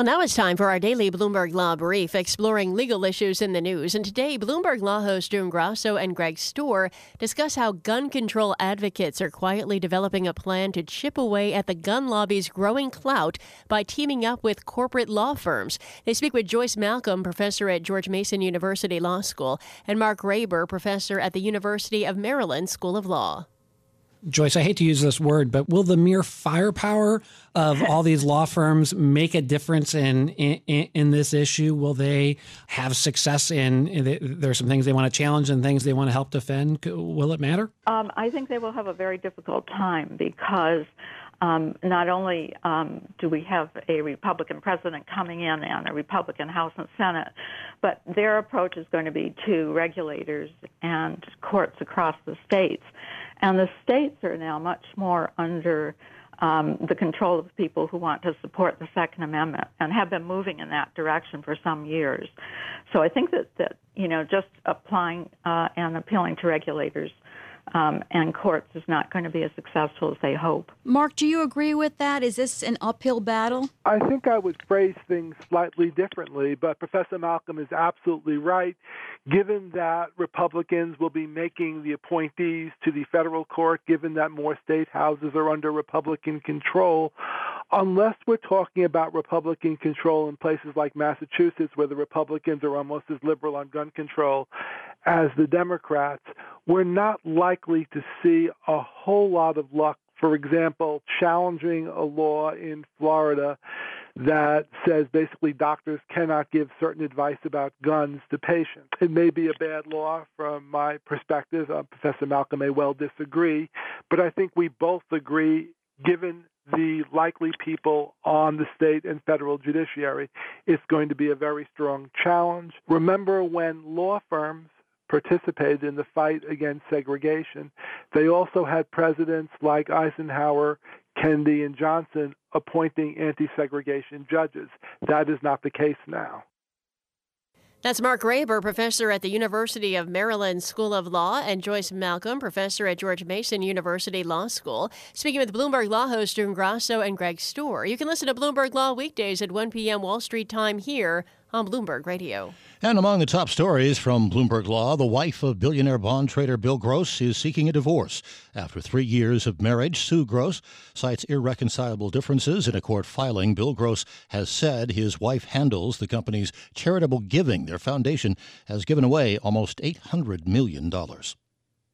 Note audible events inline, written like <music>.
Well, now it's time for our daily Bloomberg Law Brief, exploring legal issues in the news. And today, Bloomberg Law hosts June Grasso and Greg Stohr discuss how gun control advocates are quietly developing a plan to chip away at the gun lobby's growing clout by teaming up with corporate law firms. They speak with Joyce Malcolm, professor at George Mason University Law School, and Mark Graber, professor at the University of Maryland School of Law. Joyce, I hate to use this word, but will the mere firepower of <laughs> all these law firms make a difference in in, in this issue? Will they have success in, in? There are some things they want to challenge and things they want to help defend. Will it matter? Um, I think they will have a very difficult time because um, not only um, do we have a Republican president coming in and a Republican House and Senate, but their approach is going to be to regulators and courts across the states. And the states are now much more under um, the control of people who want to support the Second Amendment and have been moving in that direction for some years. So I think that, that you know, just applying uh, and appealing to regulators um, and courts is not going to be as successful as they hope. Mark, do you agree with that? Is this an uphill battle? I think I would phrase things slightly differently, but Professor Malcolm is absolutely right. Given that Republicans will be making the appointees to the federal court, given that more state houses are under Republican control, unless we're talking about Republican control in places like Massachusetts, where the Republicans are almost as liberal on gun control as the Democrats, we're not likely to see a whole lot of luck. For example, challenging a law in Florida that says basically doctors cannot give certain advice about guns to patients. It may be a bad law from my perspective. Uh, Professor Malcolm may well disagree, but I think we both agree, given the likely people on the state and federal judiciary, it's going to be a very strong challenge. Remember when law firms participated in the fight against segregation. They also had presidents like Eisenhower, Kennedy, and Johnson appointing anti segregation judges. That is not the case now. That's Mark Graber, professor at the University of Maryland School of Law, and Joyce Malcolm, professor at George Mason University Law School, speaking with Bloomberg Law host June Grasso and Greg Stohr. You can listen to Bloomberg Law weekdays at 1 p.m. Wall Street time here on Bloomberg Radio. And among the top stories from Bloomberg Law, the wife of billionaire bond trader Bill Gross is seeking a divorce. After three years of marriage, Sue Gross cites irreconcilable differences in a court filing. Bill Gross has said his wife handles the company's charitable giving. Their foundation has given away almost $800 million.